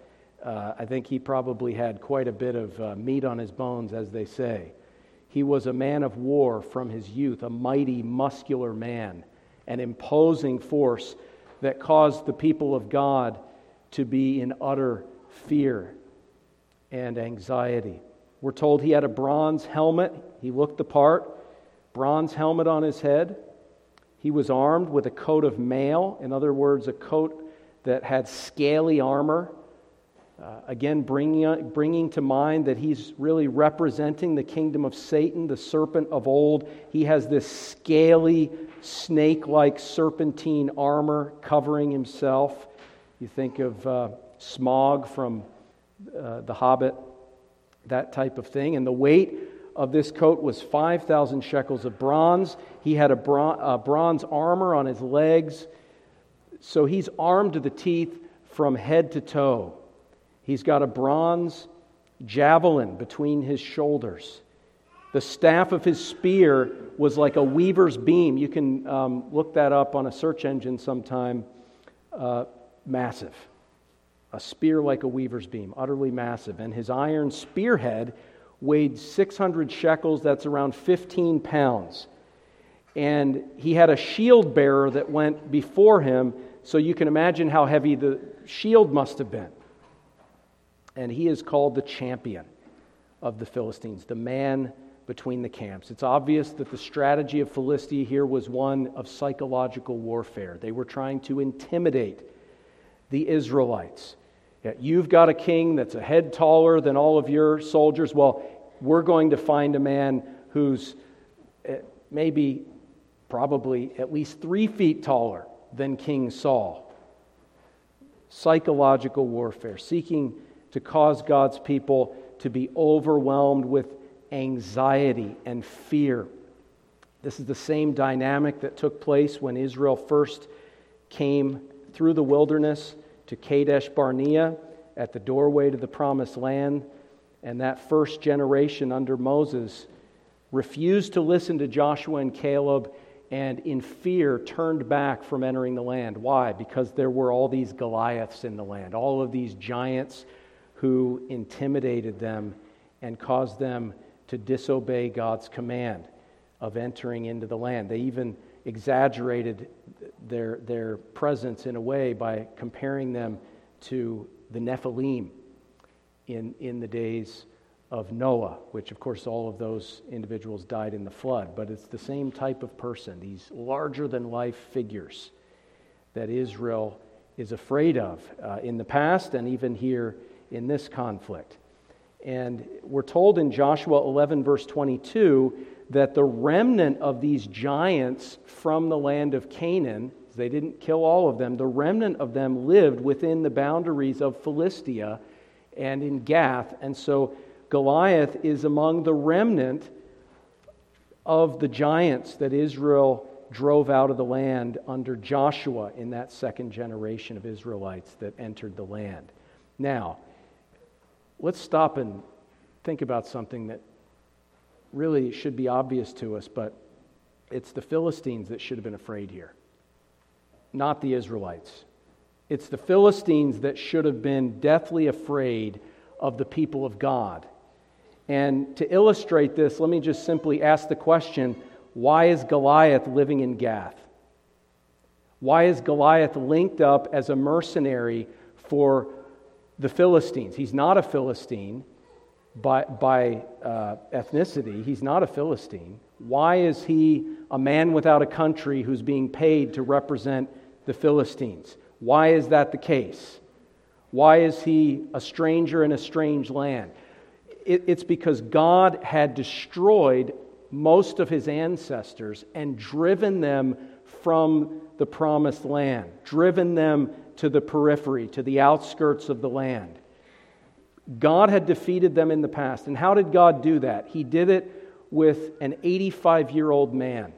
Speaker 1: Uh, I think he probably had quite a bit of uh, meat on his bones, as they say. He was a man of war from his youth, a mighty, muscular man, an imposing force that caused the people of God to be in utter fear and anxiety. We're told he had a bronze helmet. He looked the part, bronze helmet on his head. He was armed with a coat of mail, in other words, a coat that had scaly armor. Uh, again, bringing, bringing to mind that he's really representing the kingdom of Satan, the serpent of old. He has this scaly, snake like serpentine armor covering himself. You think of uh, Smaug from uh, The Hobbit, that type of thing. And the weight of this coat was 5,000 shekels of bronze. He had a, bron- a bronze armor on his legs. So he's armed to the teeth from head to toe. He's got a bronze javelin between his shoulders. The staff of his spear was like a weaver's beam. You can um, look that up on a search engine sometime. Uh, massive. A spear like a weaver's beam, utterly massive. And his iron spearhead weighed 600 shekels, that's around 15 pounds. And he had a shield bearer that went before him, so you can imagine how heavy the shield must have been. And he is called the champion of the Philistines, the man between the camps. It's obvious that the strategy of Philistia here was one of psychological warfare. They were trying to intimidate the Israelites. You've got a king that's a head taller than all of your soldiers. Well, we're going to find a man who's eh, maybe, probably at least three feet taller than King Saul. Psychological warfare, seeking to cause God's people to be overwhelmed with anxiety and fear. This is the same dynamic that took place when Israel first came through the wilderness to Kadesh Barnea at the doorway to the promised land. And that first generation under Moses refused to listen to Joshua and Caleb and in fear turned back from entering the land. Why? Because there were all these Goliaths in the land, all of these giants who intimidated them and caused them to disobey God's command of entering into the land. They even exaggerated their, their presence in a way by comparing them to the Nephilim in, in the days of Noah, which, of course, all of those individuals died in the flood. But it's the same type of person, these larger than life figures that Israel is afraid of uh, in the past and even here in this conflict. And we're told in Joshua 11, verse 22, that the remnant of these giants from the land of Canaan, they didn't kill all of them, the remnant of them lived within the boundaries of Philistia and in Gath. And so Goliath is among the remnant of the giants that Israel drove out of the land under Joshua in that second generation of Israelites that entered the land. Now, let's stop and think about something that really should be obvious to us, but it's the Philistines that should have been afraid here, not the Israelites. It's the Philistines that should have been deathly afraid of the people of God. And to illustrate this, let me just simply ask the question why is Goliath living in Gath? Why is Goliath linked up as a mercenary for the Philistines. He's not a Philistine by, by uh, ethnicity, he's not a Philistine. Why is he a man without a country who's being paid to represent the Philistines? Why is that the case? Why is he a stranger in a strange land? It, it's because God had destroyed most of his ancestors and driven them from the promised land, driven them to the periphery, to the outskirts of the land. God had defeated them in the past. And how did God do that? He did it with an 85 year old man.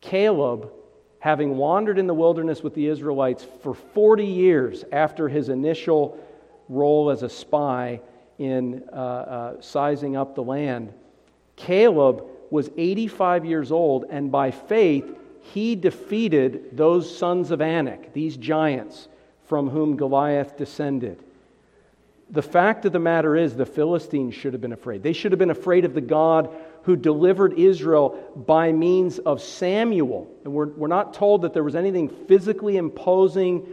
Speaker 1: Caleb, having wandered in the wilderness with the Israelites for 40 years after his initial role as a spy in uh, uh, sizing up the land, Caleb was 85 years old, and by faith, he defeated those sons of Anak, these giants from whom Goliath descended. The fact of the matter is, the Philistines should have been afraid. They should have been afraid of the God who delivered Israel by means of Samuel. And we're, we're not told that there was anything physically imposing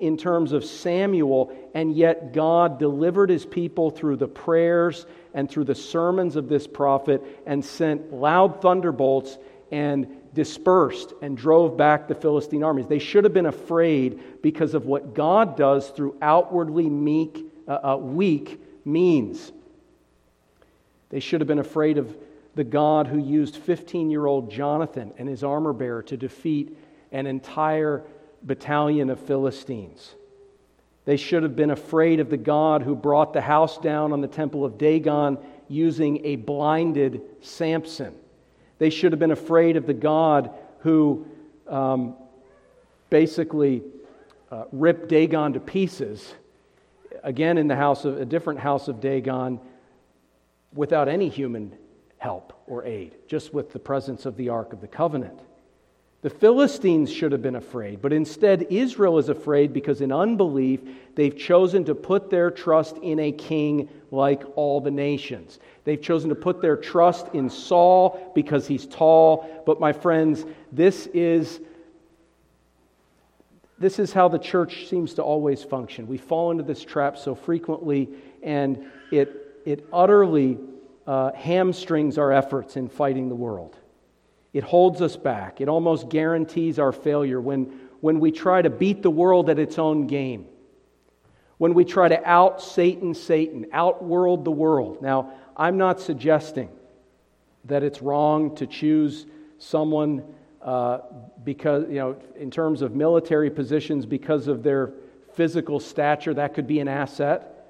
Speaker 1: in terms of Samuel, and yet God delivered his people through the prayers and through the sermons of this prophet and sent loud thunderbolts and dispersed and drove back the Philistine armies. They should have been afraid because of what God does through outwardly meek, uh, uh, weak means. They should have been afraid of the God who used 15 year old Jonathan and his armor bearer to defeat an entire battalion of Philistines. They should have been afraid of the God who brought the house down on the temple of Dagon using a blinded Samson. They should have been afraid of the God who um, basically uh, ripped Dagon to pieces again in the house of a different house of Dagon without any human help or aid, just with the presence of the Ark of the Covenant. The Philistines should have been afraid, but instead Israel is afraid because in unbelief they've chosen to put their trust in a king like all the nations. They've chosen to put their trust in Saul because he's tall. But my friends, this is this is how the church seems to always function. We fall into this trap so frequently, and it, it utterly uh, hamstrings our efforts in fighting the world. It holds us back. It almost guarantees our failure when, when we try to beat the world at its own game. When we try to out Satan Satan, outworld the world. Now, I'm not suggesting that it's wrong to choose someone uh, because, you know, in terms of military positions because of their physical stature, that could be an asset.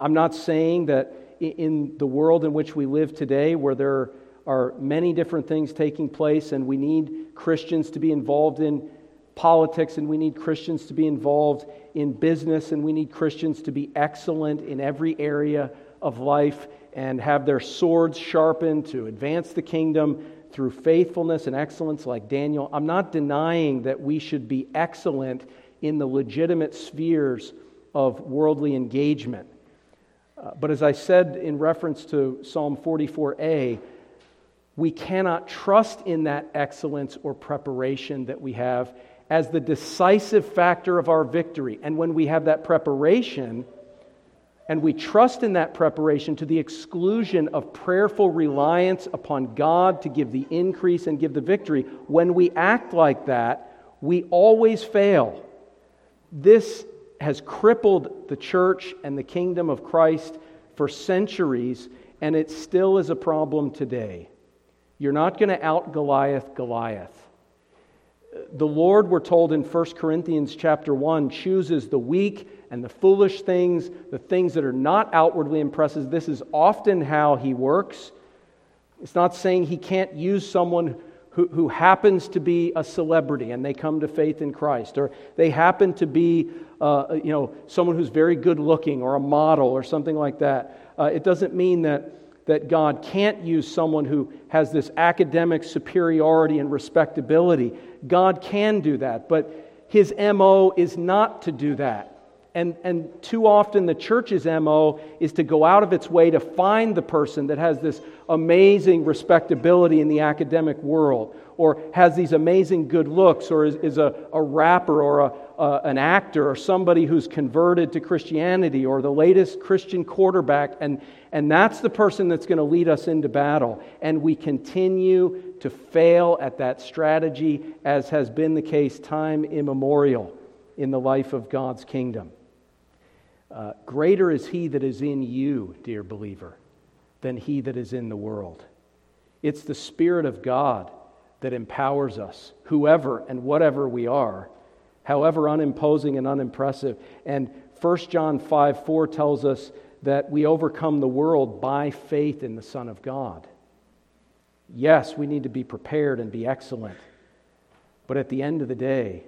Speaker 1: I'm not saying that in the world in which we live today, where there are many different things taking place, and we need Christians to be involved in politics, and we need Christians to be involved in business, and we need Christians to be excellent in every area of life and have their swords sharpened to advance the kingdom through faithfulness and excellence, like Daniel. I'm not denying that we should be excellent in the legitimate spheres of worldly engagement. Uh, but as I said in reference to Psalm 44a, we cannot trust in that excellence or preparation that we have as the decisive factor of our victory. And when we have that preparation, and we trust in that preparation to the exclusion of prayerful reliance upon God to give the increase and give the victory, when we act like that, we always fail. This has crippled the church and the kingdom of Christ for centuries, and it still is a problem today. You're not going to out Goliath Goliath. The Lord, we're told in 1 Corinthians chapter 1, chooses the weak and the foolish things, the things that are not outwardly impressive. This is often how he works. It's not saying he can't use someone who, who happens to be a celebrity and they come to faith in Christ, or they happen to be uh, you know, someone who's very good looking or a model or something like that. Uh, it doesn't mean that that God can't use someone who has this academic superiority and respectability. God can do that, but his MO is not to do that. And, and too often, the church's MO is to go out of its way to find the person that has this amazing respectability in the academic world, or has these amazing good looks, or is, is a, a rapper or a, uh, an actor or somebody who's converted to Christianity or the latest Christian quarterback, and, and that's the person that's going to lead us into battle. And we continue to fail at that strategy, as has been the case time immemorial in the life of God's kingdom. Uh, greater is he that is in you, dear believer, than he that is in the world. It's the Spirit of God that empowers us, whoever and whatever we are, however unimposing and unimpressive. And 1 John 5 4 tells us that we overcome the world by faith in the Son of God. Yes, we need to be prepared and be excellent. But at the end of the day,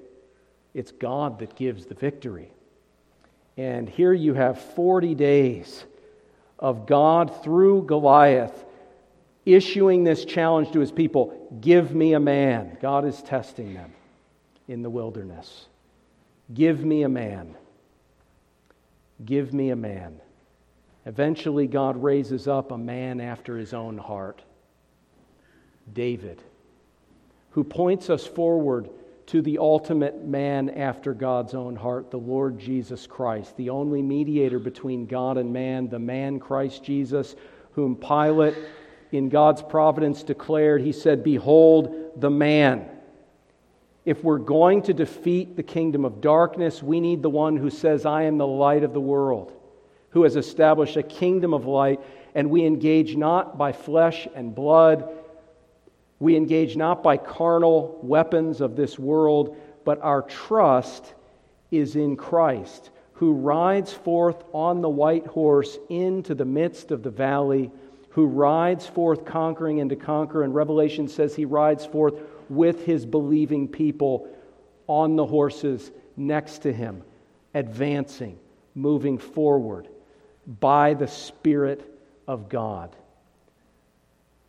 Speaker 1: it's God that gives the victory. And here you have 40 days of God through Goliath issuing this challenge to his people give me a man. God is testing them in the wilderness. Give me a man. Give me a man. Eventually, God raises up a man after his own heart David, who points us forward to the ultimate man after God's own heart, the Lord Jesus Christ, the only mediator between God and man, the man Christ Jesus, whom Pilate, in God's providence, declared, He said, Behold the man. If we're going to defeat the kingdom of darkness, we need the one who says, I am the light of the world, who has established a kingdom of light, and we engage not by flesh and blood. We engage not by carnal weapons of this world, but our trust is in Christ, who rides forth on the white horse into the midst of the valley, who rides forth conquering and to conquer. And Revelation says he rides forth with his believing people on the horses next to him, advancing, moving forward by the Spirit of God.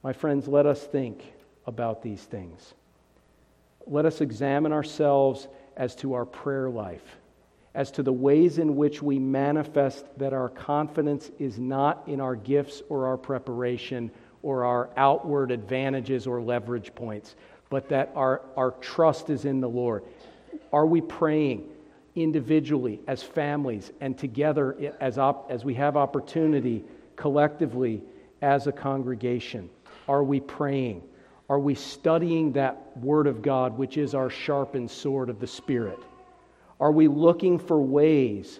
Speaker 1: My friends, let us think about these things. Let us examine ourselves as to our prayer life, as to the ways in which we manifest that our confidence is not in our gifts or our preparation or our outward advantages or leverage points, but that our, our trust is in the Lord. Are we praying individually, as families, and together as, op- as we have opportunity collectively as a congregation? Are we praying? Are we studying that Word of God, which is our sharpened sword of the Spirit? Are we looking for ways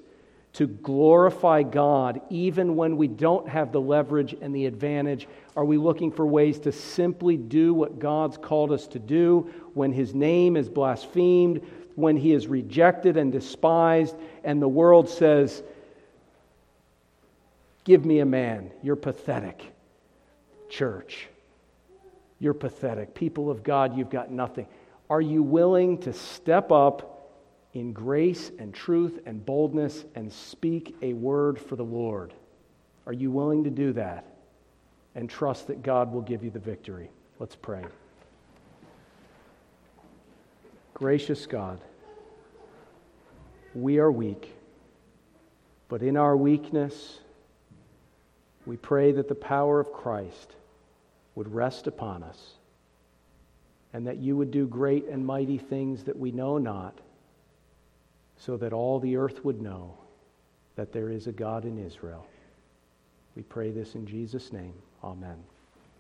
Speaker 1: to glorify God even when we don't have the leverage and the advantage? Are we looking for ways to simply do what God's called us to do when His name is blasphemed, when He is rejected and despised, and the world says, Give me a man, you're pathetic? Church, you're pathetic. People of God, you've got nothing. Are you willing to step up? In grace and truth and boldness and speak a word for the Lord. Are you willing to do that and trust that God will give you the victory? Let's pray. Gracious God, we are weak, but in our weakness, we pray that the power of Christ would rest upon us and that you would do great and mighty things that we know not so that all the earth would know that there is a God in Israel. We pray this in Jesus' name. Amen.